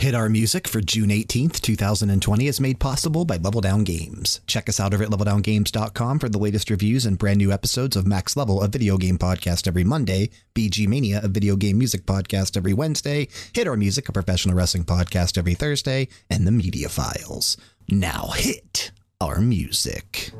Hit Our Music for June 18th, 2020 is made possible by Level Down Games. Check us out over at leveldowngames.com for the latest reviews and brand new episodes of Max Level, a video game podcast every Monday, BG Mania, a video game music podcast every Wednesday, Hit Our Music, a professional wrestling podcast every Thursday, and The Media Files. Now hit our music.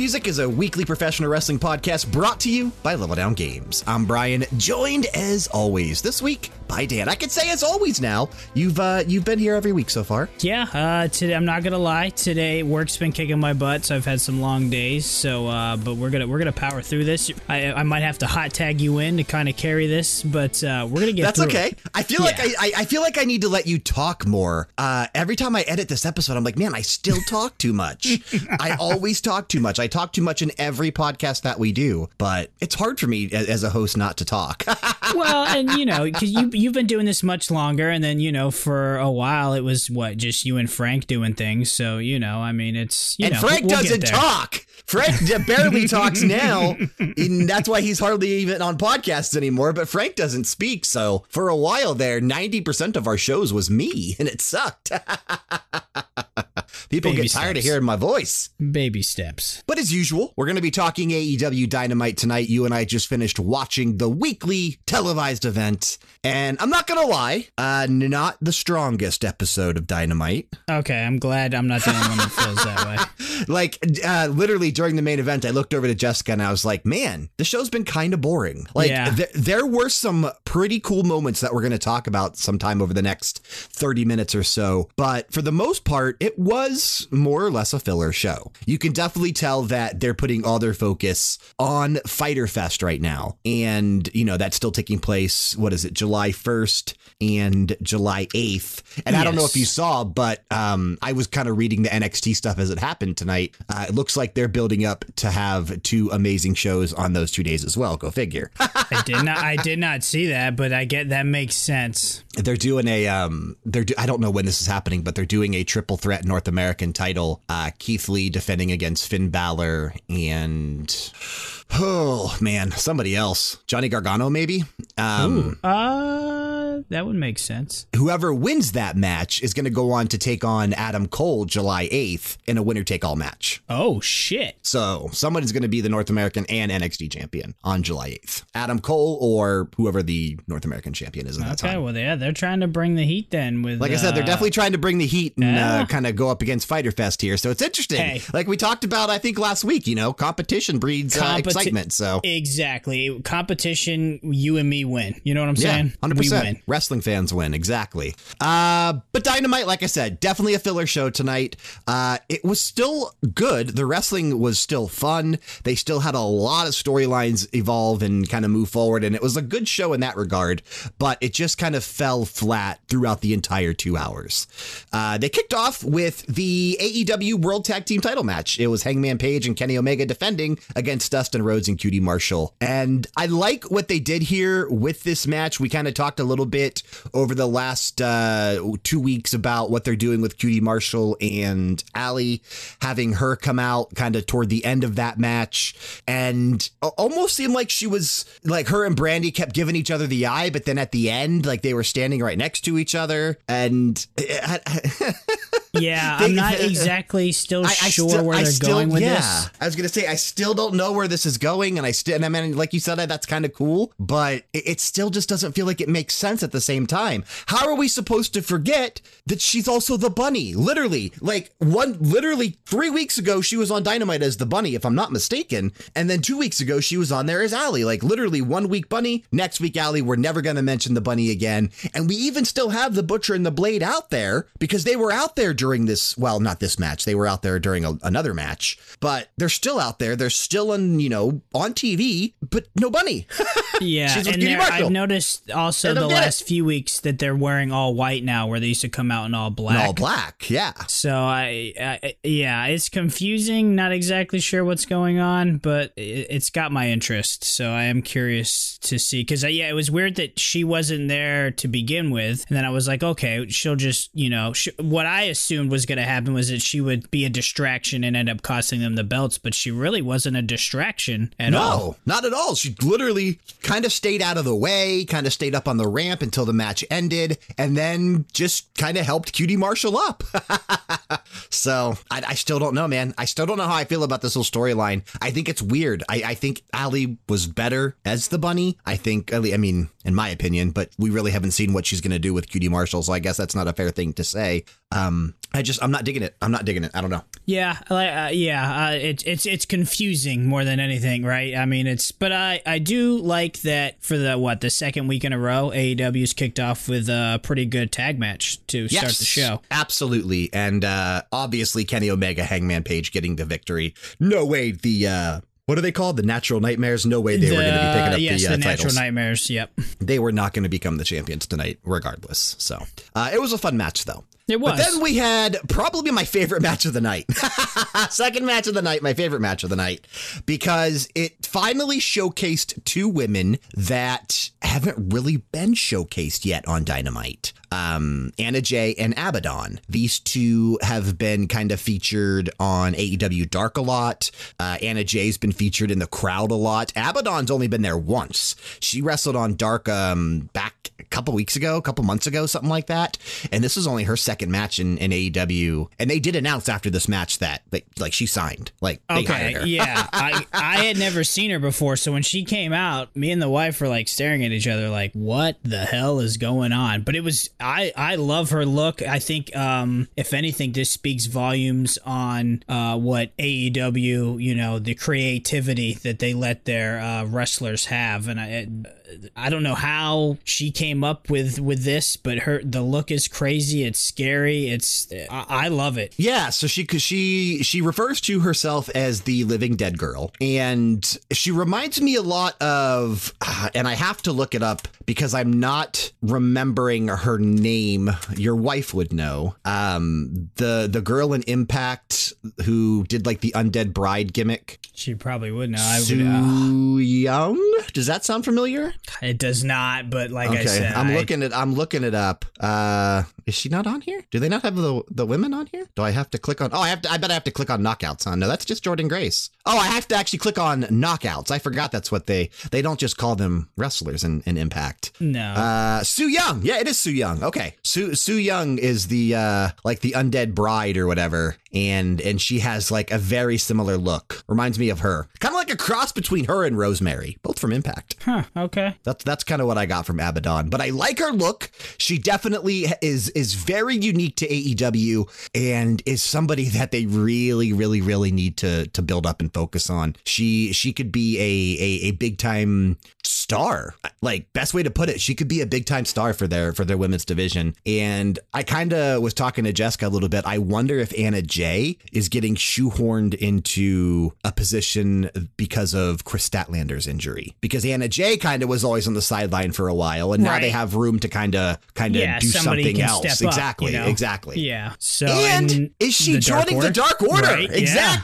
Music is a weekly professional wrestling podcast brought to you by Level Down Games. I'm Bryan, joined as always this week by Dan. I could say as always now. You've uh, you've been here every week so far. Yeah, uh, today I'm not gonna lie. Today work's been kicking my butt, so I've had some long days. So, uh, but we're gonna we're gonna power through this. I, I might have to hot tag you in to kind of carry this, but uh, we're gonna get. That's okay. It. I feel like I, I feel like I need to let you talk more. Uh, every time I edit this episode, I'm like, man, I still talk too much. I always talk too much. I talk too much in every podcast that we do, but it's hard for me as, as a host not to talk. well, and you know, because you you've been doing this much longer, and then you know, for a while it was what just you and Frank doing things. So you know, I mean, it's you and know, Frank we'll doesn't talk. Frank barely talks now, and that's why he's hardly even on podcasts anymore. But Frank doesn't speak, so for a while there, ninety percent of our shows was me, and it sucked. People Baby get tired of hearing my voice. Baby steps. But as usual, we're going to be talking AEW Dynamite tonight. You and I just finished watching the weekly televised event. And I'm not going to lie, uh, not the strongest episode of Dynamite. Okay, I'm glad I'm not the only one that feels that way. Like, uh, literally during the main event, I looked over to Jessica and I was like, man, the show's been kind of boring. Like, Yeah. th- there were some pretty cool moments that we're going to talk about sometime over the next 30 minutes or so. But for the most part, it was more or less a filler show. You can definitely tell that they're putting all their focus on Fighter Fest right now. And, you know, that's still taking place, what is it, July 1st and July 8th. And I don't know if you saw, but um, I was kind of reading the NXT stuff as it happened tonight. Uh, it looks like they're building up to have two amazing shows on those two days as well. Go figure. I did not. I did not see that, but I get that makes sense. they're doing a um, they're do- I don't know when this is happening, but they're doing a triple threat North American title. Uh, Keith Lee defending against Finn Balor and oh man, somebody else, Johnny Gargano maybe. Um, Uh, that would make sense. whoever wins that match is going to go on to take on Adam Cole July 8th in a winner take all match. Oh shit! So someone is going to be the North American and NXT champion on July 8th. Adam Cole or whoever the North American champion is at that time. Okay, well, yeah, they're trying to bring the heat then. With Like I said, they're uh, definitely trying to bring the heat and Yeah. uh, kind of go up against Fighter Fest here. So it's interesting. Hey. Like we talked about, I think last week, you know, competition breeds uh, Competi- excitement. So exactly competition. You and me win. You know what I'm yeah, saying? 100%. We win. Wrestling fans win. Exactly. Uh, but Dynamite, like I said, definitely a filler show tonight. Uh, it was still good. The wrestling was still fun. They still had a lot of storylines evolve and kind of move forward. And it was a good show in that regard, but it just kind of fell flat throughout the entire two hours. Uh, they kicked off with the AEW World Tag Team title match. It was Hangman Page and Kenny Omega defending against Dustin Rhodes and QT Marshall. And I like what they did here with this match. We kind of talked a little bit over the last uh, two weeks about what they're doing with QT Marshall and Allie, having her come out kind of toward the end of that match. And almost seemed like she was like her and Brandi kept giving each other the eye, but then at the end, like they were standing right next to each other. And Yeah, They- I'm not exactly still I, I sure still- where I they're still- going with yeah. this. I was gonna say I still don't know where this is going, and I still, and I mean, like you said, that's kind of cool, but it, it still just doesn't feel like it makes sense at the same time. How are we supposed to forget that she's also the bunny? Literally, like one, literally three weeks ago, she was on Dynamite as the bunny, if I'm not mistaken, and then two weeks ago, she was on there as Allie. Like literally, one week bunny, next week Allie. We're never gonna mention the bunny again, and we even still have the butcher and the blade out there because they were out there during this. Well, not this match. They were out there during a, another match, but they're still out there. They're still on, you know, on TV, but no bunny. Yeah, She's and there, I've noticed also the last few weeks that they're wearing all white now, where they used to come out in all black. All black. Yeah. So I, I, yeah, it's confusing. Not exactly sure what's going on, but it, it's got my interest. So I am curious to see because uh, yeah, it was weird that she wasn't there to begin with, and then I was like, okay, she'll just you know sh- what I assumed was going to happen was that she would be a distraction and end up costing them the belts, but she really wasn't a distraction at all. No, not at all. She literally kind of stayed out of the way, kind of stayed up on the ramp until the match ended, and then just kind of helped QT Marshall up. so I, I still don't know, man. I still don't know how I feel about this whole storyline. I think it's weird. I, I think Allie was better as the bunny. I think, Allie I mean, in my opinion, but we really haven't seen what she's going to do with QT Marshall, so I guess that's not a fair thing to say. Um, I just, I'm not digging it. I'm not digging it. I don't know. Yeah, uh, yeah, uh, it's it's it's confusing more than anything, right? I mean, it's but I I do like that for the what the second week in a row, AEW's kicked off with a pretty good tag match to start the show. Absolutely. And uh, obviously, Kenny Omega, Hangman Page getting the victory. No way the. Uh, what are they called? The Natural Nightmares? No way they were going to be picking up yes, the, uh, the natural titles. nightmares. Yep, They were not going to become the champions tonight, regardless. So uh, it was a fun match, though. It was. But then we had probably my favorite match of the night. Second match of the night, my favorite match of the night, because it finally showcased two women that haven't really been showcased yet on Dynamite. Um, Anna Jay and Abaddon. These two have been kind of featured on AEW Dark a lot. Uh, Anna Jay's been featured in the crowd a lot. Abaddon's only been there once. She wrestled on Dark um, back a couple weeks ago, a couple months ago, something like that. And this is only her second match in, in AEW. And they did announce after this match that, like, like she signed. Like, they hired her. Okay, yeah, I I had never seen her before, so when she came out, me and the wife were like staring at each other, like, "What the hell is going on?" But it was I I love her look. I think, um, if anything, this speaks volumes on uh, what AEW, you know, the creativity that they let their uh, wrestlers have, and I. I don't know how she came up with with this, but her the look is crazy. It's scary. It's I, I love it. Yeah, so she cause she she refers to herself as the living dead girl, and she reminds me a lot of, and I have to look it up because I'm not remembering her name. Your wife would know. Um, the the girl in Impact who did like the undead bride gimmick. She probably would know. I would. Uh, Yung. Does that sound familiar? It does not, but like I said, I'm looking at I'm looking it up. Uh, is she not on here? Do they not have the the women on here? Do I have to click on? Oh, I have to. I bet I have to click on knockouts. Huh? No, that's just Jordynne Grace. Oh, I have to actually click on knockouts. I forgot that's what they they don't just call them wrestlers in, in Impact. No. Uh, Su Yung. Yeah, it is Su Yung. Okay, Sue Su Yung is the uh like the undead bride or whatever, and and she has like a very similar look. Reminds me of her, kind of like a cross between her and Rosemary, both from Impact. huh. Okay. That's that's kind of what I got from Abaddon. But I like her look. She definitely is is very unique to AEW and is somebody that they really, really, really need to to build up and focus on. She she could be a a, a big time star. Like best way to put it, she could be a big time star for their for their women's division. And I kind of was talking to Jessica a little bit. I wonder if Anna Jay is getting shoehorned into a position because of Kris Statlander's injury. Because Anna Jay kind of was always on the sideline for a while, and now Right. they have room to kind of kind of Yeah, do something else. up, exactly, you know? exactly. Yeah. So And in is she the joining the Dark Order? Right, yeah.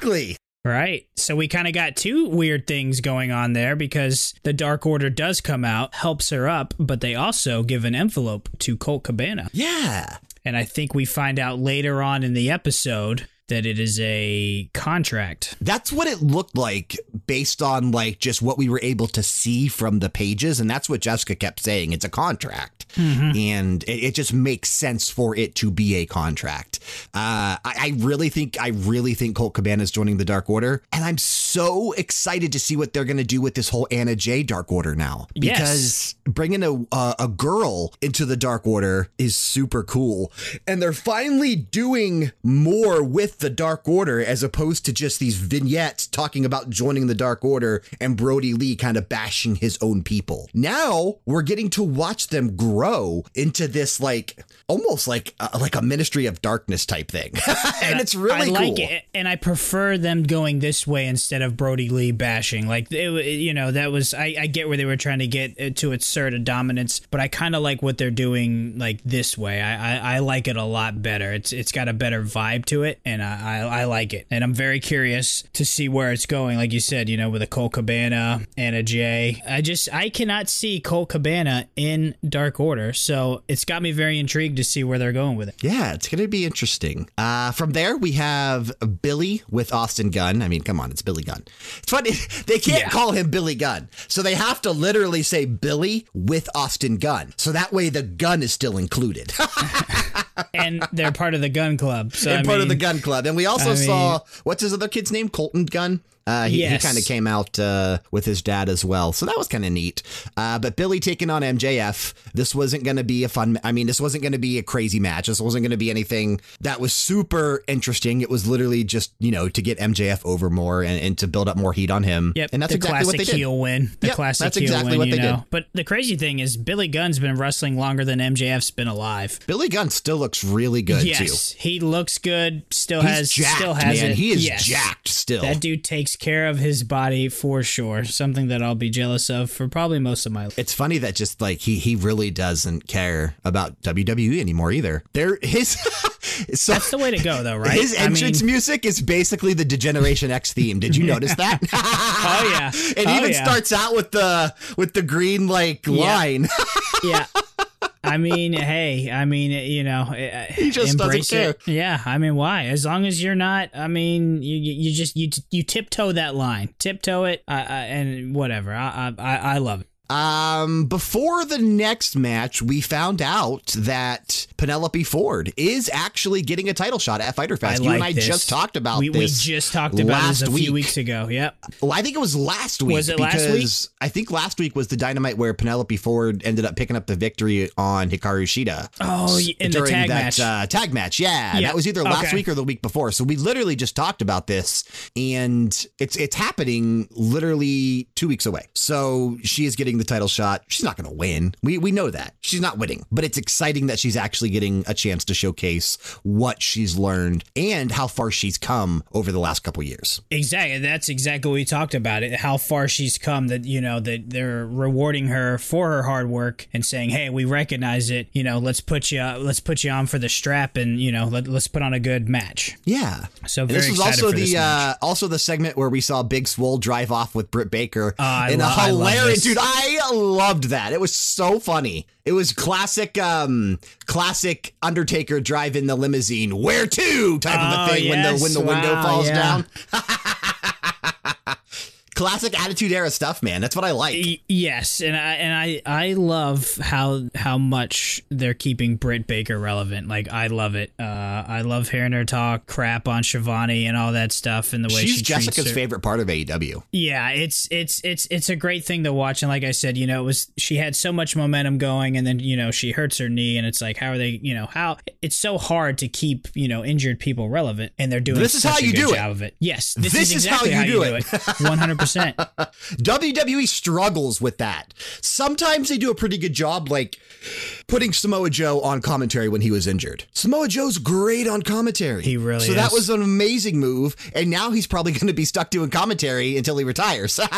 Right. So we kind of got two weird things going on there because the Dark Order does come out, helps her up, but they also give an envelope to Colt Cabana. Yeah. And I think we find out later on in the episode that it is a contract. That's what it looked like based on like just what we were able to see from the pages. And that's what Jessica kept saying. It's a contract. And it, it just makes sense for it to be a contract. Uh, I, I really think, I really think Colt Cabana is joining the Dark Order. And I'm so excited to see what they're going to do with this whole Anna Jay Dark Order now. Yes. Because bringing a, a a girl into the Dark Order is super cool, and they're finally doing more with the Dark Order as opposed to just these vignettes talking about joining the Dark Order and Brodie Lee kind of bashing his own people. Now we're getting to watch them grow grow into this like almost like uh, like a Ministry of Darkness type thing, and it's really I like cool. it, and I prefer them going this way instead of Brodie Lee bashing. Like, it, you know, that was I, I get where they were trying to get to assert a dominance, but I kind of like what they're doing like this way. I, I, I like it a lot better. It's it's got a better vibe to it, and I, I I like it, and I'm very curious to see where it's going. Like you said, you know, with a Colt Cabana and a Jay, I just I cannot see Colt Cabana in Dark Order, so it's got me very intrigued to see where they're going with it. Yeah, it's going to be interesting. Uh, from there, we have Billy with Austin Gunn. I mean, come on, it's Billy Gunn. It's funny. They can't Yeah. call him Billy Gunn. So they have to literally say Billy with Austin Gunn. So that way the gun is still included. and they're part of the gun club. So and I part of the gun club. And we also I saw, what's his other kid's name? Colton Gunn. Uh, he, Yes. he kind of came out uh, with his dad as well. So that was kind of neat. Uh, but Billy taking on MJF, this wasn't going to be a fun, I mean, this wasn't going to be a crazy match. This wasn't going to be anything that was super interesting. It was literally just, you know, to get MJF over more and, and to build up more heat on him. Yep, and that's the exactly classic what they did. heel win. The Yep, classic that's heel exactly win, what you they know. did. But the crazy thing is, Billy Gunn's been wrestling longer than MJF's been alive. Billy Gunn still looks really good, yes, too. he looks good. Still He's has, jacked, still has man. it. He is Yes. jacked still. That dude takes care of his body for sure. Something that I'll be jealous of for probably most of my life. It's funny that just like he he really doesn't care about WWE anymore either. There his so That's the way to go, though, right? his I entrance mean, music is basically the D-Generation X theme. Did you notice that? oh yeah, it oh, even yeah. starts out with the with the green like line. yeah. I mean, hey, I mean, you know, he just doesn't care. it. Yeah, I mean, why? As long as you're not, I mean, you you just you you tiptoe that line, tiptoe it, uh, uh, and whatever. I, I I I love it. Um, before the next match, we found out that Penelope Ford is actually getting a title shot at Fighter Fest. I you like and I this. just talked about we, we just talked about last this a week. few weeks ago. Yep. Well, I think it was last week. Was it last because week? I think last week was the dynamite where Penelope Ford ended up picking up the victory on Hikaru Shida. Oh, in the during tag that match. Uh, tag match, yeah, Yeah, that was either last okay. week or the week before. So we literally just talked about this, and it's it's happening literally two weeks away. So she is getting the title shot. She's not going to win. We we know that she's not winning, but it's exciting that she's actually getting a chance to showcase what she's learned and how far she's come over the last couple years. Exactly. That's exactly what we talked about. It how far she's come. That you know that they're rewarding her for her hard work and saying, "Hey, we recognize it. You know, let's put you let's put you on for the strap, and you know, let, let's put on a good match." Yeah. So very this was also the uh, also the segment where we saw Big Swole drive off with Britt Baker I in lo- a I hilarious this. dude. I loved that. It was so funny. It was classic, um, classic Undertaker drive in the limousine. Where to type of Oh, a thing when the when the window falls yeah. down. classic Attitude Era stuff, man. That's what I like. Y- Yes, and I and I I love how how much they're keeping Britt Baker relevant. Like I love it. Uh, I love hearing her talk crap on Schiavone and all that stuff, and the way She's she Jessica's favorite part of AEW. Yeah, it's it's it's it's a great thing to watch, and like I said, you know, it was she had so much momentum going, and then you know she hurts her knee, and it's like how are they, you know, how it's so hard to keep you know injured people relevant, and they're doing This is how a you do it. job of it. Yes, this, This is is how exactly you do it. One hundred percent. WWE E struggles with that. Sometimes they do a pretty good job, like putting Samoa Joe on commentary when he was injured. Samoa Joe's great on commentary. He really So that was an amazing move, and now he's probably going to be stuck doing commentary until he retires.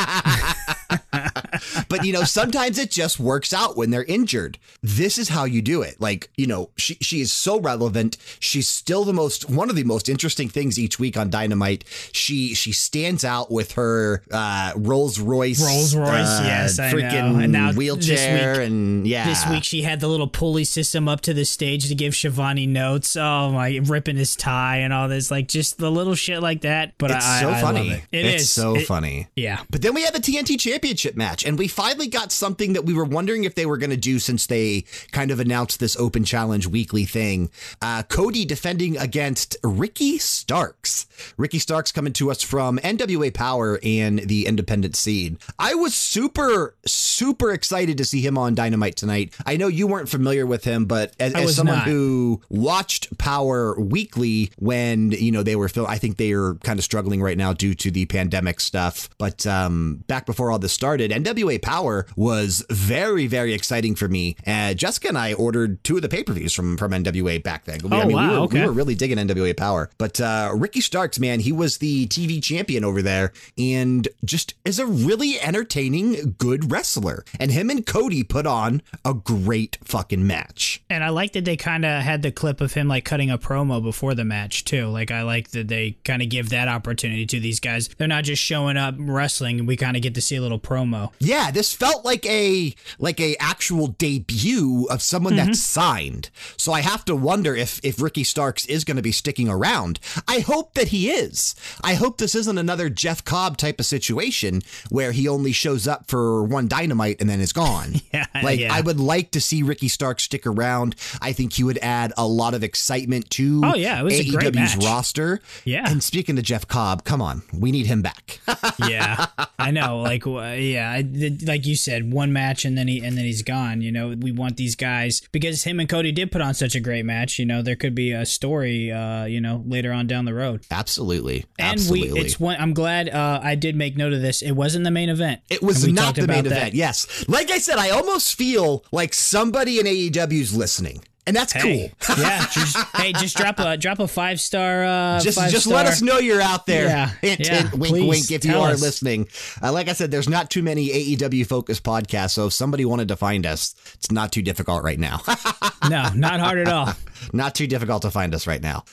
but you know, sometimes it just works out when they're injured. This is how you do it. Like, you know, she she is so relevant. She's still the most one of the most interesting things each week on Dynamite. She she stands out with her uh Rolls Royce Rolls Royce, uh, yes, I know. freaking And now wheelchair week- and yeah. This week she had the little pulley system up to the stage to give Schiavone notes. Oh my, ripping his tie and all this, like just the little shit like that. But it's I, so I funny. Love it. It it's is. so It- funny. Yeah. But then we had the TNT Championship match, and we finally got something that we were wondering if they were going to do since they kind of announced this open challenge weekly thing. Uh, Cody defending against Ricky Starks. Ricky Starks coming to us from NWA Power and the independent scene. I was super, super excited to see him on Dynamite tonight. I know you weren't familiar with him, but as, as someone not. who watched Power weekly when, you know, they were film, I think they are kind of struggling right now due to the pandemic stuff. But um, back before all this started, NWA Power was very, very exciting for me. Uh, Jessica and I ordered two of the pay per views from, from NWA back then. Oh, I mean, wow, we, were, okay. we were really digging NWA Power. But uh, Ricky Starks, man, he was the TV champion over there and just is a really entertaining, good wrestler. And him and Cody put on a great fucking match. And I like that they kind of had the clip of him like cutting a promo before the match too. Like I like that they kind of give that opportunity to these guys. They're not just showing up wrestling. We kind of get to see a little promo. Yeah, this felt like a like a actual debut of someone that's mm-hmm. signed. So I have to wonder if if Ricky Starks is going to be sticking around. I hope that he is. I hope this isn't another Jeff Cobb type of situation where he only shows up for one dynamite and then is gone. Yeah, like yeah. I would like to see Ricky Starks stick around. I think he would add a lot of excitement to Oh, yeah, it was a great AEW's roster. Yeah. And speaking to Jeff Cobb, come on, we need him back. yeah, I know. Like, yeah, I, like you said, one match and then he and then he's gone. You know, we want these guys because him and Cody did put on such a great match. You know, there could be a story. Uh, you know, later on down the road. Absolutely. And Absolutely. we, it's one. I'm glad uh, I did make note of this. It wasn't the main event. It was not the main that. event. Yes. Like I said, I almost feel like somebody in AEW's listening. And that's Hey, cool. yeah. Just, hey, just drop a drop a five star. Uh, Just, five just star. let us know you're out there. Yeah, Hint, yeah, hint, wink, wink, if you are us. listening. Uh, like I said, there's not too many AEW focused podcasts. So if somebody wanted to find us, it's not too difficult right now. No, not hard at all. not too difficult to find us right now.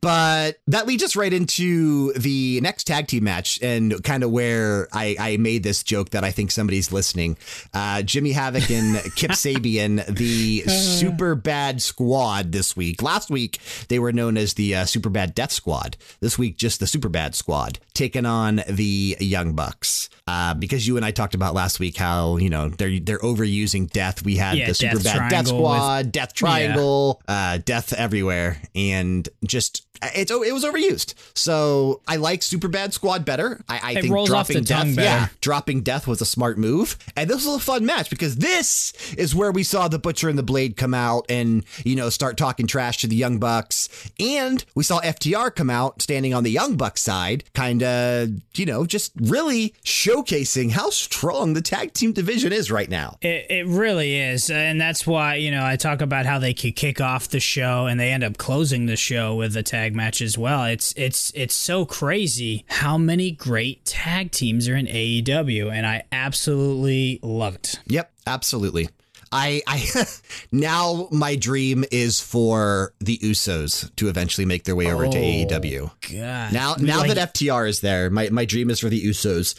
But that leads us right into the next tag team match and kind of where I, I made this joke that I think somebody's listening. Uh, Jimmy Havoc and Kip Sabian, the super bad squad this week. Last week, they were known as the uh, super bad death squad. This week, just the super bad squad taking on the Young Bucks. Uh, because you and I talked about last week how, you know, they're, they're overusing death. We had Yeah, the super Death bad death Triangle with- squad, death triangle, uh, death everywhere, and just it's it was overused. So I like Super Bad Squad better. I, I think dropping death, yeah, dropping death was a smart move. And this was a fun match because this is where we saw the Butcher and the Blade come out and you know start talking trash to the Young Bucks, and we saw FTR come out standing on the Young Bucks side, kind of you know just really showcasing how strong the tag team division is right now. It, it really is, and that's why you know I talk about how they could kick off the show and they end up closing the show with a tag match as well. It's it's it's so crazy how many great tag teams are in AEW, and I absolutely love it. Yep, absolutely. I, I now my dream is for the Usos to eventually make their way over to oh, AEW. God, Now, now like- that FTR is there, my, my dream is for the Usos.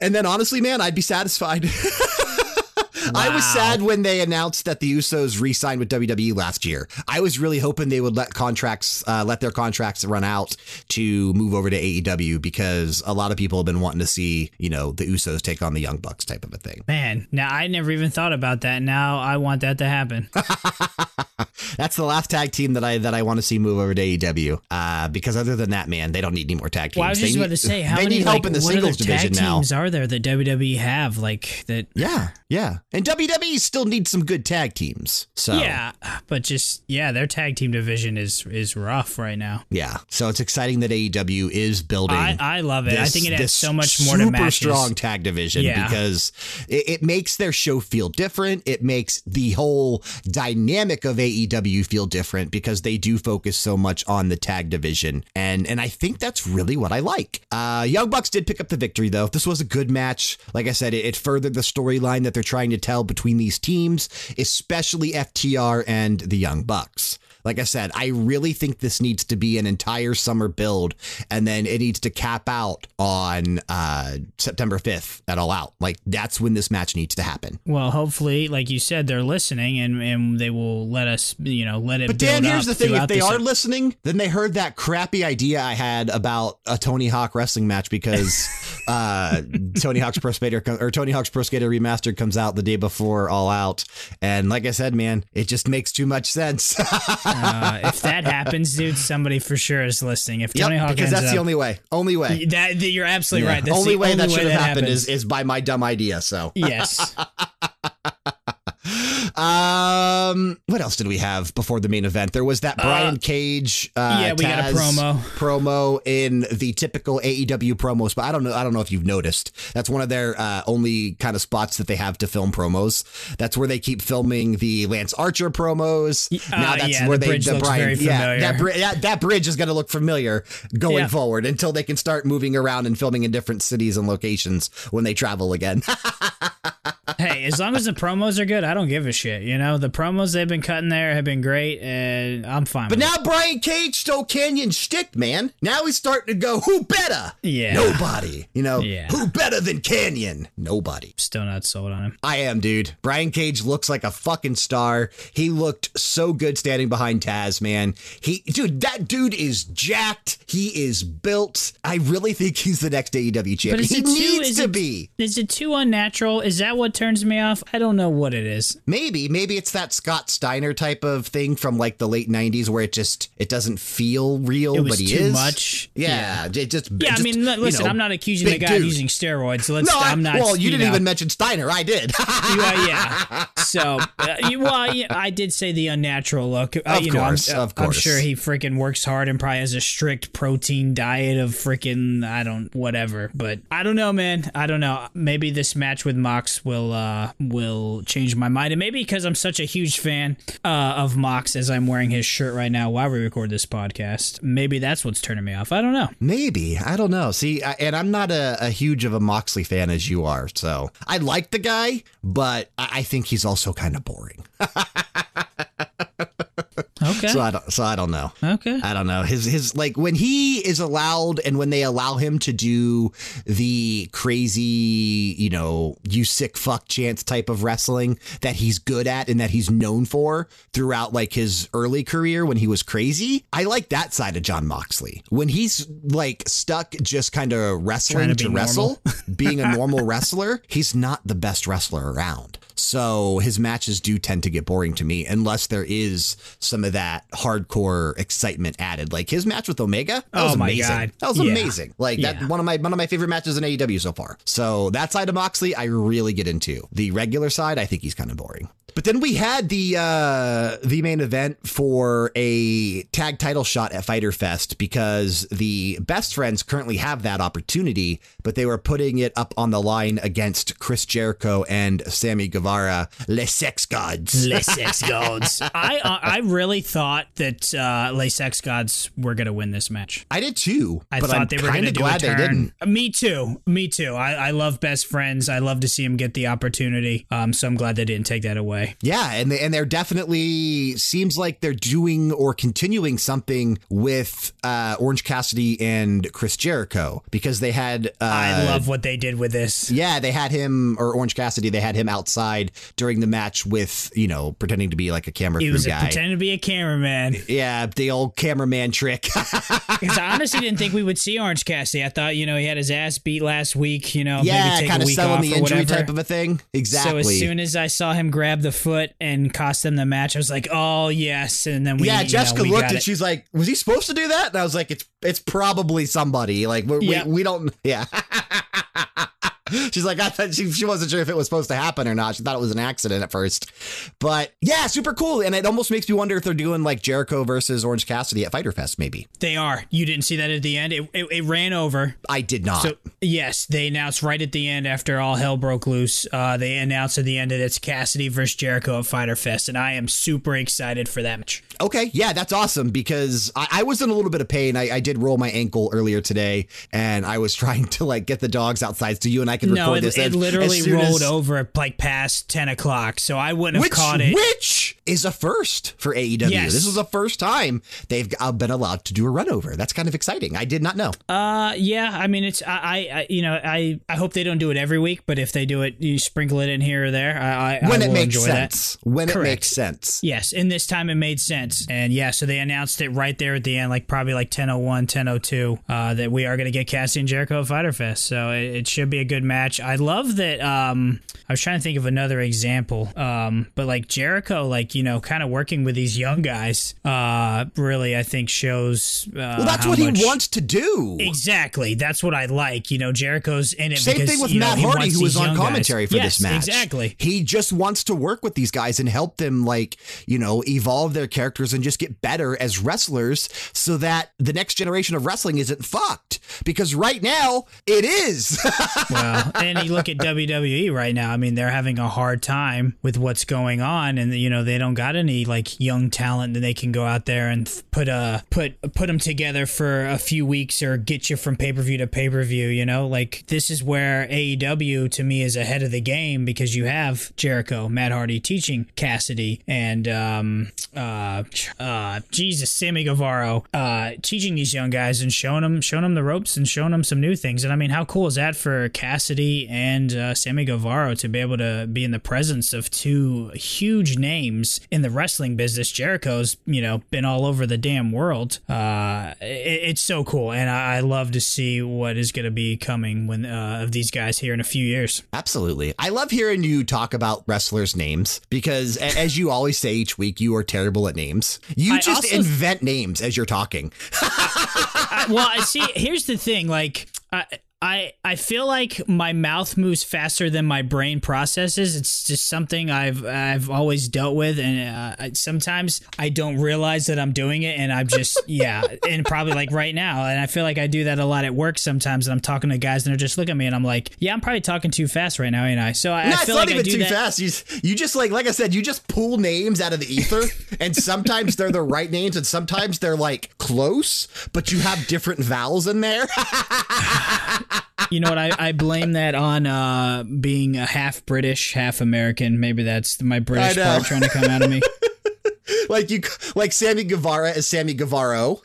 And then honestly, man, I'd be satisfied. I was sad when they announced that the Usos re-signed with WWE last year. I was really hoping they would let contracts, uh, let their contracts run out to move over to AEW because a lot of people have been wanting to see, you know, the Usos take on the Young Bucks type of a thing. man, now I never even thought about that. Now I want that to happen. That's the last tag team that I that I want to see move over to AEW. Uh, because other than that, man, they don't need any more tag teams. Well, I was They just need- about to say how they many need help like, in the singles division tag now. teams are there that WWE have like that? Yeah, yeah, and WWE still needs some good tag teams. So Yeah, but just yeah, their tag team division is is rough right now. yeah. So it's exciting that AEW is building. I, I love it. I think it has this so much more to super matches. strong tag division Yeah. because it, it makes their show feel different. It makes the whole dynamic of AEW feel different because they do focus so much on the tag division, and and I think that's really what I like. Uh, Young Bucks did pick up the victory though. This was a good match. Like I said, it, it furthered the storyline that they're trying to tell between these teams, especially FTR and the Young Bucks. Like I said, I really think this needs to be an entire summer build, and then it needs to cap out on uh, September 5th at All Out. Like, that's when this match needs to happen. Well, hopefully, like you said, they're listening and, and they will let us, you know, let it. But Dan, here's the thing: if they the are se- listening, then they heard that crappy idea I had about a Tony Hawk wrestling match because uh, Tony Hawk's Pro Skater or Tony Hawk's Pro Skater Remastered comes out the day before All Out, and like I said, man, it just makes too much sense. uh, if that happens, dude, somebody for sure is listening. If Yep, Tony Hawk because that's up, the only way. Only way. that, that- you're absolutely Yeah. right. That's only way only that should have happened is, is by my dumb idea. So, yes. um, what else did we have before the main event? There was that Brian Cage. Uh, yeah, we got a promo. promo in the typical AEW promos, but I don't know. I don't know if you've noticed. That's one of their uh, only kind of spots that they have to film promos. That's where they keep filming the Lance Archer promos. uh, now that's yeah, where the they looks very yeah, that, bri- that that bridge is going to look familiar going Yeah. forward until they can start moving around and filming in different cities and locations when they travel again. hey, as long as the promos are good, I don't give a shit. You know, the promos they've been cutting there have been great, and I'm fine. But now Brian Cage stole Kanyon shtick, man. Now he's starting to go, who better? Yeah. Nobody. You know, Yeah. who better than Kanyon? Nobody. still not sold on him. I am, dude. Brian Cage looks like a fucking star. He looked so good standing behind Taz, man. He, dude, that dude is jacked. He is built. I really think he's the next AEW champion. is He it too- needs is to it- be. Is it too unnatural? Is that what turns me off? I don't know what it is. Maybe, maybe it's that Scott Steiner type of thing from like the late '90s, where it just it doesn't feel real, It was but he too is much. Yeah, it just Yeah, I mean, li- you listen, know, I'm not accusing the guy of using steroids. So let's. No, I, I'm not. well, you, didn't know. even mention Steiner. I did. You, uh, yeah. So, uh, you, well, yeah, I did say the unnatural look. Uh, Of you know, I'm- course, I'm sure he freaking works hard and probably has a strict protein diet of freaking I don't whatever. But I don't know, man. I don't know. Maybe this match with Mox will uh will change my mind, and maybe because I'm such a huge fan uh, of Mox, as I'm wearing his shirt right now while we record this podcast. Maybe that's what's turning me off. I don't know. Maybe I don't know. See, I, and I'm not a, a huge of a Moxley fan as you are, so I like the guy, but I, I think he's also kind of boring. Okay. So I don't. So I don't know. okay. I don't know. His his like when he is allowed and when they allow him to do the crazy, you know, you sick fuck chance type of wrestling that he's good at and that he's known for throughout like his early career when he was crazy. I like that side of John Moxley. When he's like stuck just kind of wrestling Trying to, to be wrestle, being a normal wrestler, he's not the best wrestler around. So his matches do tend to get boring to me unless there is some of that hardcore excitement added. Like his match with Omega, that Oh was my amazing. God. That was Yeah. amazing. Like Yeah. that one of my one of my favorite matches in AEW so far. So that side of Moxley I really get into. The regular side, I think he's kind of boring. But then we had the uh, the main event for a tag title shot at Fighter Fest because the best friends currently have that opportunity, but they were putting it up on the line against Chris Jericho and Sammy Guevara, Le Sex Gods. Le Sex Gods. I uh, I really thought that uh, Le Sex Gods were gonna win this match. I did too, I but thought I'm they were kind gonna of do glad a they turn. didn't. Me too. Me too. I, I love best friends. I love to see them get the opportunity. Um, so I'm glad they didn't take that away. Yeah, and they, and they're definitely seems like they're doing or continuing something with uh, Orange Cassidy and Chris Jericho because they had. Uh, I love what they did with this. Yeah, they had him or Orange Cassidy. They had him outside during the match with you know pretending to be like a camera He crew was guy. pretending to be a cameraman. yeah, the old cameraman trick. Because I honestly didn't think we would see Orange Cassidy. I thought, you know, he had his ass beat last week. You know, yeah, kind of selling the injury whatever. type of a thing. Exactly. So as soon as I saw him grab the foot and cost them the match, I was like, "Oh yes!" And then we, yeah, you know, Jessica we looked and it. she's like, "Was he supposed to do that?" And I was like, "It's it's probably somebody. Like we Yeah. we, we don't. Yeah." She's like, I thought she, she wasn't sure if it was supposed to happen or not. She thought it was an accident at first. But yeah, super cool. And it almost makes me wonder if they're doing like Jericho versus Orange Cassidy at Fighter Fest, maybe. They are. You didn't see that at the end. It, it, it ran over. I did not. So yes, they announced right at the end after all hell broke loose. Uh, they announced at the end that it's Cassidy versus Jericho at Fighter Fest, and I am super excited for that match. Okay, yeah, that's awesome because I, I was in a little bit of pain. I, I did roll my ankle earlier today, and I was trying to like get the dogs outside so you and I could No, record it, this. it literally rolled as- over like past ten o'clock, so I wouldn't have Which, caught it. which is a first for AEW. Yes. This is the first time they've uh, been allowed to do a run over. That's kind of exciting. I did not know. Uh, yeah. I mean, it's I, I, I you know, I, I hope they don't do it every week, but if they do it, you sprinkle it in here or there. I, I when I it makes enjoy that. sense. When it makes sense. Yes, and this time it made sense. And yeah, so they announced it right there at the end, like probably like 1001, 1002, uh, that we are going to get Cassie and Jericho at Fighter Fest. So it, it should be a good match. I love that. Um, I was trying to think of another example, um, but like Jericho, like you know, kind of working with these young guys, uh, really, I think shows. Uh, well, that's what much, he wants to do. Exactly, that's what I like. You know, Jericho's in it. Same because, thing with you know, Matt Hardy, who was on commentary guys. for yes, this match. Exactly. He just wants to work with these guys and help them, like you know, evolve their characters and just get better as wrestlers, so that the next generation of wrestling isn't fucked. Because right now it is. well, and you look at WWE right now. I mean, they're having a hard time with what's going on, and you know they don't got any like young talent that they can go out there and put a put put them together for a few weeks or get you from pay per view to pay per view. You know, like this is where AEW to me is ahead of the game because you have Jericho, Matt Hardy teaching Cassidy, and um, uh, uh, Jesus, Sammy Guevara, uh, teaching these young guys and showing them showing them the ropes and showing them some new things. And I mean, how cool is that for Cassidy and uh, Sammy Guevara to be able to be in the presence of two huge names in the wrestling business? Jericho's, you know, been all over the damn world. Uh, it, it's so cool, and I, I, love to see what is going to be coming when uh, of these guys here in a few years. Absolutely, I love hearing you talk about wrestlers' names because, as you always say each week, you are terrible at names. You I just also- invent names as you're talking. I- well, I see. Here's the thing. Like, I, I, I feel like my mouth moves faster than my brain processes. It's just something I've, I've always dealt with, and uh, I- sometimes I don't realize that I'm doing it, and I'm just, yeah, and probably like right now, and I feel like I do that a lot at work sometimes, and I'm talking to guys, and they're just looking at me, and I'm like, yeah, I'm probably talking too fast right now, ain't I? So I, No, I it's feel not like I even do too that. fast. You, you just like, like I said, you just pull names out of the ether, and sometimes they're the right names, and sometimes they're like close, but you have different vowels in there. You know what? I, I blame that on uh, being a half British, half American. Maybe that's my British part trying to come out of me. like you, like Sammy Guevara is Sammy Guevaro,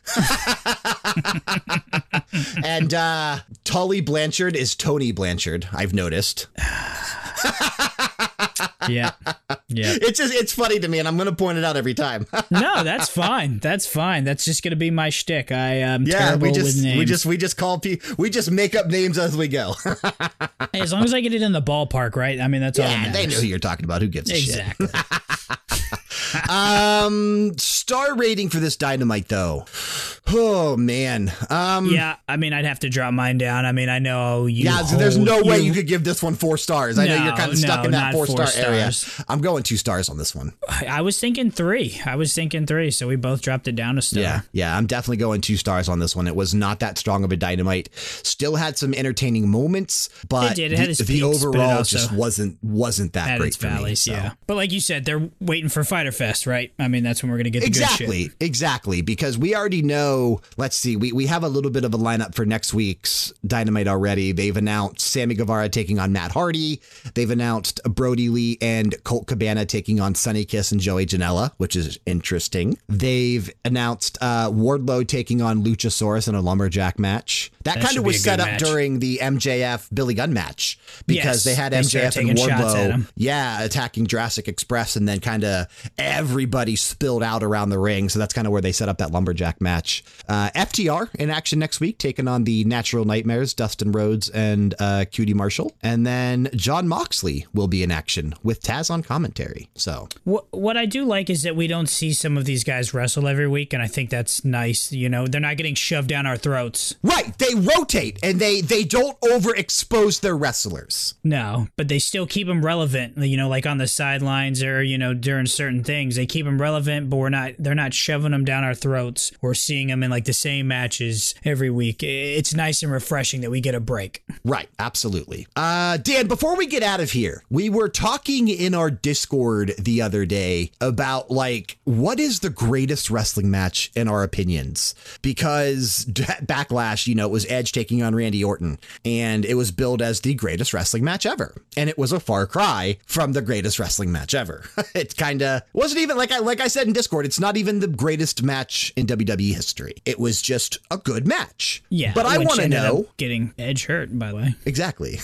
and uh, Tully Blanchard is Tony Blanchard. I've noticed. Yeah. Yeah. It's just it's funny to me, and I'm going to point it out every time. No, that's fine. That's fine. That's just gonna be my shtick. I am yeah, terrible we just with names. we just we just call pe- we just make up names as we go. Hey, as long as I get it in the ballpark, right? I mean, that's all. yeah, they know who you're talking about. Who gives a shit? Exactly. Um, star rating for this dynamite though. Oh man. Um, yeah, I mean, I'd have to drop mine down. I mean, I know you. Yeah, there's no way you could give this one four stars. I know you're kind of stuck no, in that four four star area. stars. I'm going two stars on this one. I was thinking three. I was thinking three. So we both dropped it down a star. Yeah, yeah, I'm definitely going two stars on this one. It was not that strong of a dynamite. Still had some entertaining moments, but It. It the, the peaks, but overall also just wasn't wasn't that great for me. so. yeah. But like you said, they're waiting for Fest, right? I mean, that's when we're get the good shit. Exactly, exactly. Because we already know. Let's see, we, we have a little bit of a lineup for next week's Dynamite already. They've announced Sammy Guevara taking on Matt Hardy. They've announced Brodie Lee and Colt Cabana taking on Sonny Kiss and Joey Janela, which is interesting. They've announced uh, Wardlow taking on Luchasaurus in a lumberjack match. That, That kind of was set up match. during the MJF Billy Gunn match because Yes, they had they MJF and taking Wardlow yeah, attacking Jurassic Express, and then kind of everybody spilled out around the ring. So that's kind of where they set up that lumberjack match. Uh, FTR in action next week, taking on the Natural Nightmares, Dustin Rhodes and uh, QT Marshall, and then John Moxley will be in action with Taz on commentary. So What what I do like is that we don't see some of these guys wrestle every week, and I think that's nice. You know, they're not getting shoved down our throats. right, they rotate and they they don't overexpose their wrestlers. No, but they still keep them relevant. You know, like on the sidelines or you know during certain things, they keep them relevant. But we're not they're not shoving them down our throats. We're seeing them in like the same matches every week. It's nice and refreshing that we get a break. Right, absolutely. Uh, Dan, before we get out of here, we were talking in our Discord the other day about like what is the greatest wrestling match in our opinions? Because Backlash, you know, it was Edge taking on Randy Orton, and it was billed as the greatest wrestling match ever, and it was a far cry from the greatest wrestling match ever. it kind of wasn't even like I like I said in Discord. It's not even the greatest match in WWE history. It was just a good match. Yeah, but I want to know. getting Edge hurt. By the way, Exactly.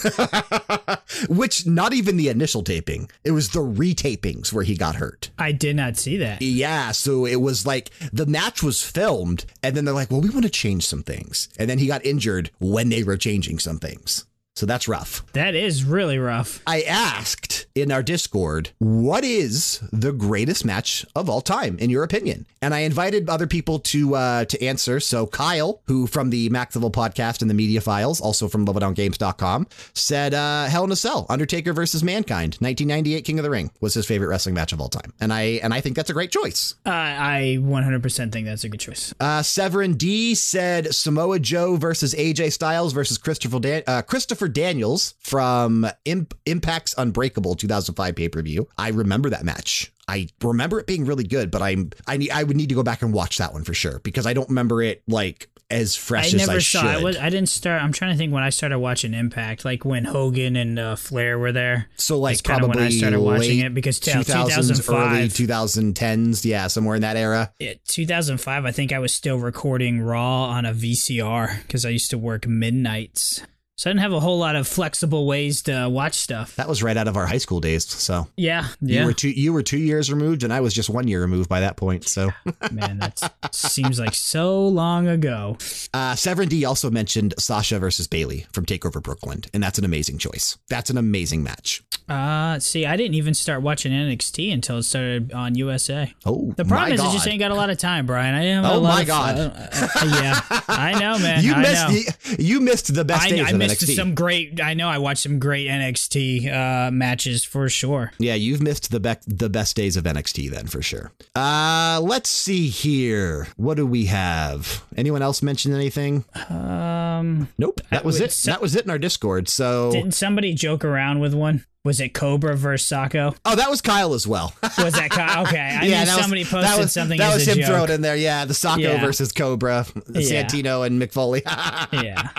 Which not even the initial taping. It was the retapings where he got hurt. I did not see that. Yeah, so it was like the match was filmed and then they're like, "Well, we want to change some things." And then he got injured when they were changing some things. So that's rough. That is really rough. I asked in our Discord, what is the greatest match of all time, in your opinion? And I invited other people to uh, to answer. So Kyle, who from the Max Level podcast and the Media Files, also from LevelDownGames.com, said uh, Hell in a Cell, Undertaker versus Mankind, 1998 King of the Ring was his favorite wrestling match of all time. And I and I think that's a great choice. Uh, I 100% think that's a good choice. Uh, Severin D said Samoa Joe versus AJ Styles versus Christopher Dan- uh, Christopher Daniels from Imp- Impact's Unbreakable 2005 pay per view. I remember that match. I remember it being really good, but I'm I need I would need to go back and watch that one for sure because I don't remember it like as fresh I as I saw. should. I, was, I didn't start. I'm trying to think when I started watching Impact, like when Hogan and uh, Flair were there. so like probably when I started watching it because t- 2000s, early 2005, 2010s, yeah, somewhere in that era. Yeah, 2005, I think I was still recording Raw on a VCR because I used to work midnights. So I didn't have a whole lot of flexible ways to watch stuff. That was right out of our high school days. So Yeah, yeah. you were two you were two years removed, and I was just one year removed by that point. So. Man, that seems like so long ago. Uh, Severin D also mentioned Sasha versus Bayley from Takeover Brooklyn, and that's an amazing choice. That's an amazing match. Uh, see, I didn't even start watching NXT until it started on USA. Oh, The problem is, God. I just ain't got a lot of time, Bryan. I didn't have Oh a lot my of- God. uh, uh, yeah, I know, man. you I know. missed you, missed the best I, days I of missed NXT. some great. I know I watched some great NXT uh, matches for sure. yeah, you've missed the be- the best days of NXT then for sure. Uh, let's see here. What do we have? Anyone else mention anything? Um, Nope. That was would it. say- that was it in our Discord. So, didn't somebody joke around with one? Was it Cobra versus Socko? oh, that was Kyle as well. Was that Kyle? Okay, I knew that was- somebody posted that was, something That as was him joke. thrown in there. Yeah, the Socko Yeah. versus Cobra, Santino and Mick Foley. Yeah.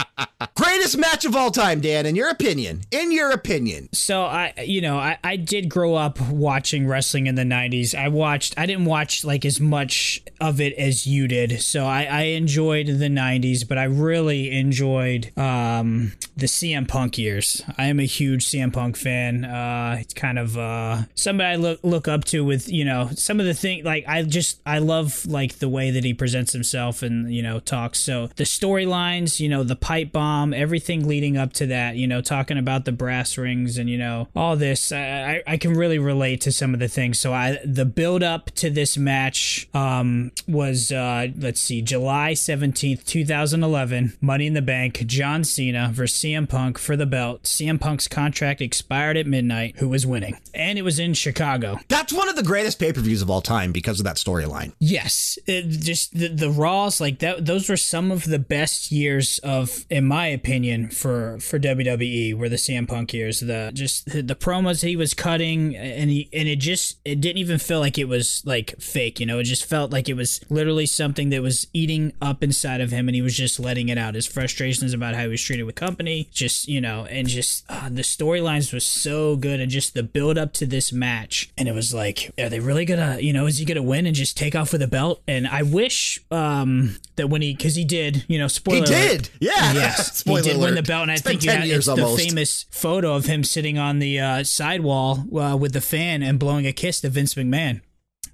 Greatest match of all time, Dan. In your opinion, in your opinion, So I, you know, I, I did grow up watching wrestling in the '90s. I watched. I didn't watch like as much of it as you did. So I, I enjoyed the '90s, but I really enjoyed um, the CM Punk years. I am a huge CM Punk fan. Uh, it's kind of uh, somebody I look look up to with you know some of the thing. Like I just I love like the way that he presents himself and you know talks. So the storylines, you know, the pipe bomb, everything leading up to that. You know, talking about the brass rings and you know all this. I I, can really relate to some of the things. So I the build up to this match um, was uh, let's see, July seventeenth, two thousand eleven, Money in the Bank, John Cena versus CM Punk for the belt. CM Punk's contract expired at midnight. Who was winning? And it was in Chicago. that's one of the greatest pay per views of all time because of that storyline. Yes, it, just the the Raws like that. Those were some of the best years of, in my opinion, for for WWE. Were the CM Punk years. The just the, promos he was cutting, and he and it just it didn't even feel like it was like fake. You know, it just felt like it was literally something that was eating up inside of him, and he was just letting it out. His frustrations about how he was treated with company, just you know, and just uh, the storylines was so good, and just the build up to this match, and it was like, are they really gonna, you know, is he gonna win and just take off with a belt? And I wish um that when he, because he did, you know, spoiler. He alert, did, yeah. Yes, Spoiler he did win the belt, and I It's think you 10 years it's the famous photo of him sitting on the uh, sidewall uh, with the fan and blowing a kiss to Vince McMahon.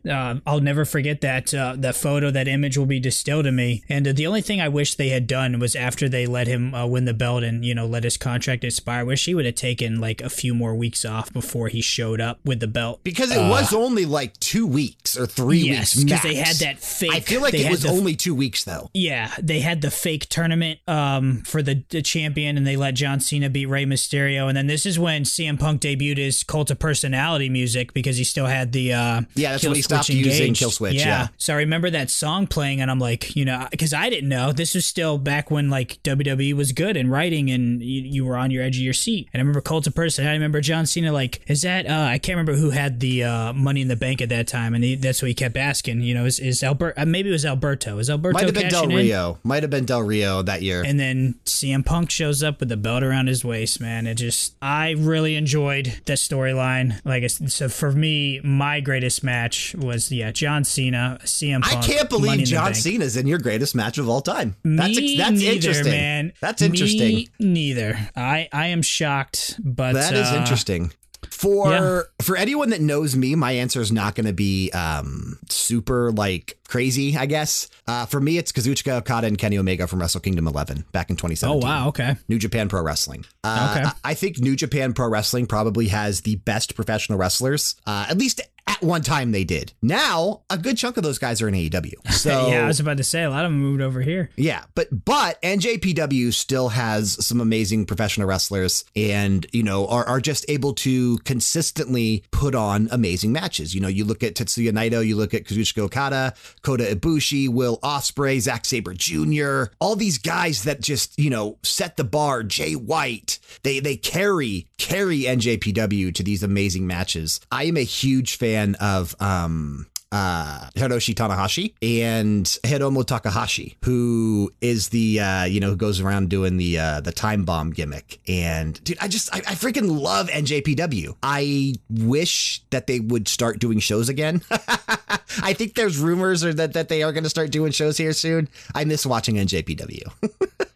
Uh, I'll never forget that uh, that photo. That image will be distilled in me. And uh, the only thing I wish they had done was after they let him uh, win the belt and you know let his contract expire. I wish he would have taken like a few more weeks off before he showed up with the belt. Because it was only like two weeks or three Yes, weeks. because they had that fake. I feel like it was the only two weeks though. Yeah, they had the fake tournament um, for the, the champion, and they let John Cena beat Rey Mysterio. And then this is when CM Punk debuted his Cult of Personality music because he still had the uh, Yeah, that's when he stopped switch using kill switch, yeah. So I remember that song playing, and I'm like, you know, because I didn't know this was still back when like WWE was good in writing, and you, you were on your edge of your seat. And I remember Cult of Person. I remember John Cena like, is that? Uh, I can't remember who had the uh, Money in the Bank at that time, and he, that's what he kept asking. You know, is is Albert? Uh, maybe it was Alberto. Is Alberto Might have been Del cashing in? Rio. Might have been Del Rio that year. And then CM Punk shows up with the belt around his waist, man. It just, I really enjoyed that storyline. Like, so for me, my greatest match was, yeah, John Cena, CM Punk, I can't believe John. Cena's in your greatest match of all time. That's Me that's neither, interesting. man. That's interesting. Me neither. I, I am shocked, but That is uh, interesting. For Yeah. for anyone that knows me, my answer is not going to be um, super like crazy. I guess uh, for me, it's Kazuchika Okada and Kenny Omega from Wrestle Kingdom 11 back in 2017. Oh wow, okay. New Japan Pro Wrestling. Uh, Okay. I I think New Japan Pro Wrestling probably has the best professional wrestlers. Uh, at least at one time they did. Now a good chunk of those guys are in AEW. So yeah, I was about to say a lot of them moved over here. yeah, but but NJPW still has some amazing professional wrestlers, and you know are are just able to consistently put on amazing matches. You know, you look at Tetsuya Naito, you look at Kazuchika Okada, Kota Ibushi, Will Ospreay, Zack Sabre Jr. All these guys that just you know set the bar. Jay White, they they carry carry NJPW to these amazing matches. I am a huge fan of um uh, Hiroshi Tanahashi and Hiromu Takahashi, who is the uh, you know who goes around doing the uh, the time bomb gimmick. And dude, I just I, I freaking love NJPW. I wish that they would start doing shows again. I think there's rumors or that that they are going to start doing shows here soon. I miss watching NJPW.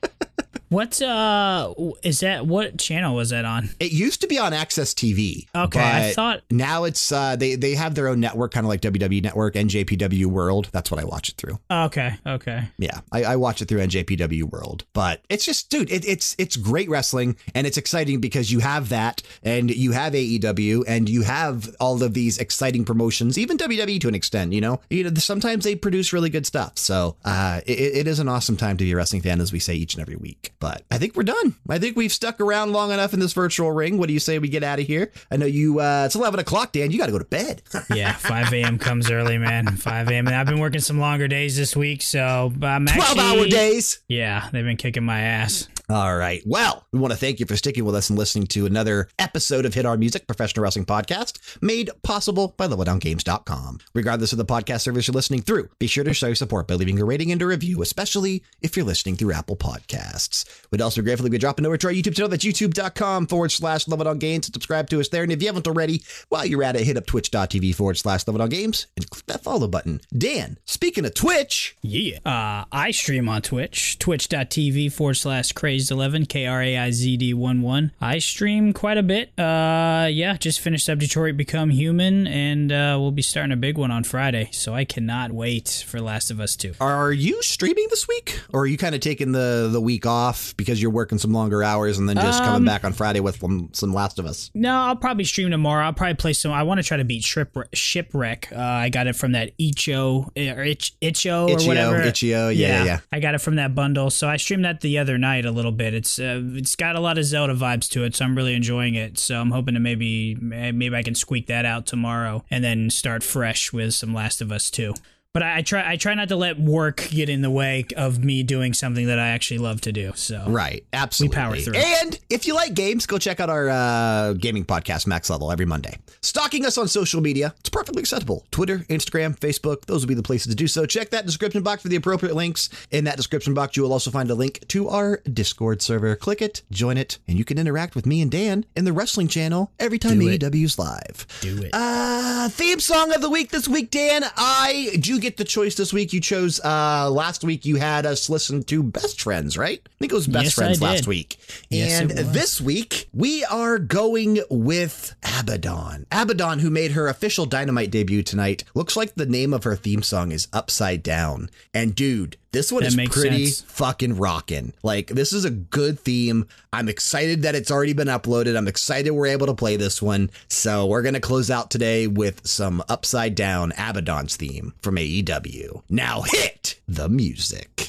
What uh is that? What channel was that on? It used to be on AXS TV. Okay, I thought- now it's uh, they they have their own network, kind of like WWE Network, NJPW World. That's what I watch it through. Okay, okay. Yeah, I, I watch it through NJPW World, but it's just, dude, it, it's it's great wrestling and it's exciting because you have that and you have AEW and you have all of these exciting promotions, even WWE to an extent. You know, you know, sometimes they produce really good stuff. So uh, it, it is an awesome time to be a wrestling fan, as we say each and every week. But I think we're done. I think we've stuck around long enough in this virtual ring. What do you say we get out of here? I know you. Uh, it's eleven o'clock, Dan. You got to go to bed. Yeah, 5 a.m. comes early, man. 5 a.m. And I've been working some longer days this week, so I'm actually Twelve hour days. Yeah, they've been kicking my ass. All right. Well, we want to thank you for sticking with us and listening to another episode of Hit Our Music Professional Wrestling Podcast, made possible by LevelDownGames.com. Regardless of the podcast service you're listening through, be sure to show your support by leaving a rating and a review, especially if you're listening through Apple Podcasts. We'd also be grateful if you drop note to our YouTube channel. That's youtube.com forward slash LevelDownGames and subscribe to us there. And if you haven't already, while you're at it, hit up twitch.tv forward slash LevelDownGames and click that follow button. Dan, speaking of Twitch, Yeah. Uh, I stream on Twitch, twitch.tv forward slash kraizd11, K R A I Z D 1 1. I stream quite a bit. Uh, yeah, just finished up Detroit Become Human, and uh, we'll be starting a big one on Friday. So I cannot wait for Last of Us 2. Are you streaming this week, or are you kind of taking the the week off because you're working some longer hours and then just coming back on Friday with some, some Last of Us? No, I'll probably stream tomorrow. I'll probably play some. I want to try to beat Shipwreck. Shipwreck. Uh, I got it from that Icho or Ich, Icho or whatever. Itch.io, yeah, yeah, yeah. I got it from that bundle. So I streamed that the other night a little bit. It's uh, it's got a lot of Zelda vibes to it, so I'm really enjoying it. So I'm hoping to maybe maybe I can squeak that out tomorrow and then start fresh with some Last of Us 2. But I, I try I try not to let work get in the way of me doing something that I actually love to do. So Right, absolutely. we power through. And if you like games, go check out our uh, gaming podcast, Max Level, every Monday. Stalking us on social media, it's perfectly acceptable. Twitter, Instagram, Facebook, those will be the places to do so. Check that description box for the appropriate links. In that description box, you will also find a link to our Discord server. Click it, join it, and you can interact with me and Dan in the wrestling channel every time Do. AEW's live. do it. Uh, theme song of the week this week, Dan. I do get the choice this week. You chose uh last week. You had us listen to Best Friends, right? I think it was Best Yes, Friends last week. Yes, and this week we are going with Abaddon. Abaddon, who made her official Dynamite debut tonight. Looks like the name of her theme song is Upside Down. And dude, this one that is pretty sense. fucking rocking. Like this is a good theme. I'm excited that it's already been uploaded. I'm excited we're able to play this one. So we're gonna close out today with some upside down Abaddon's theme from AEW. Now hit the music.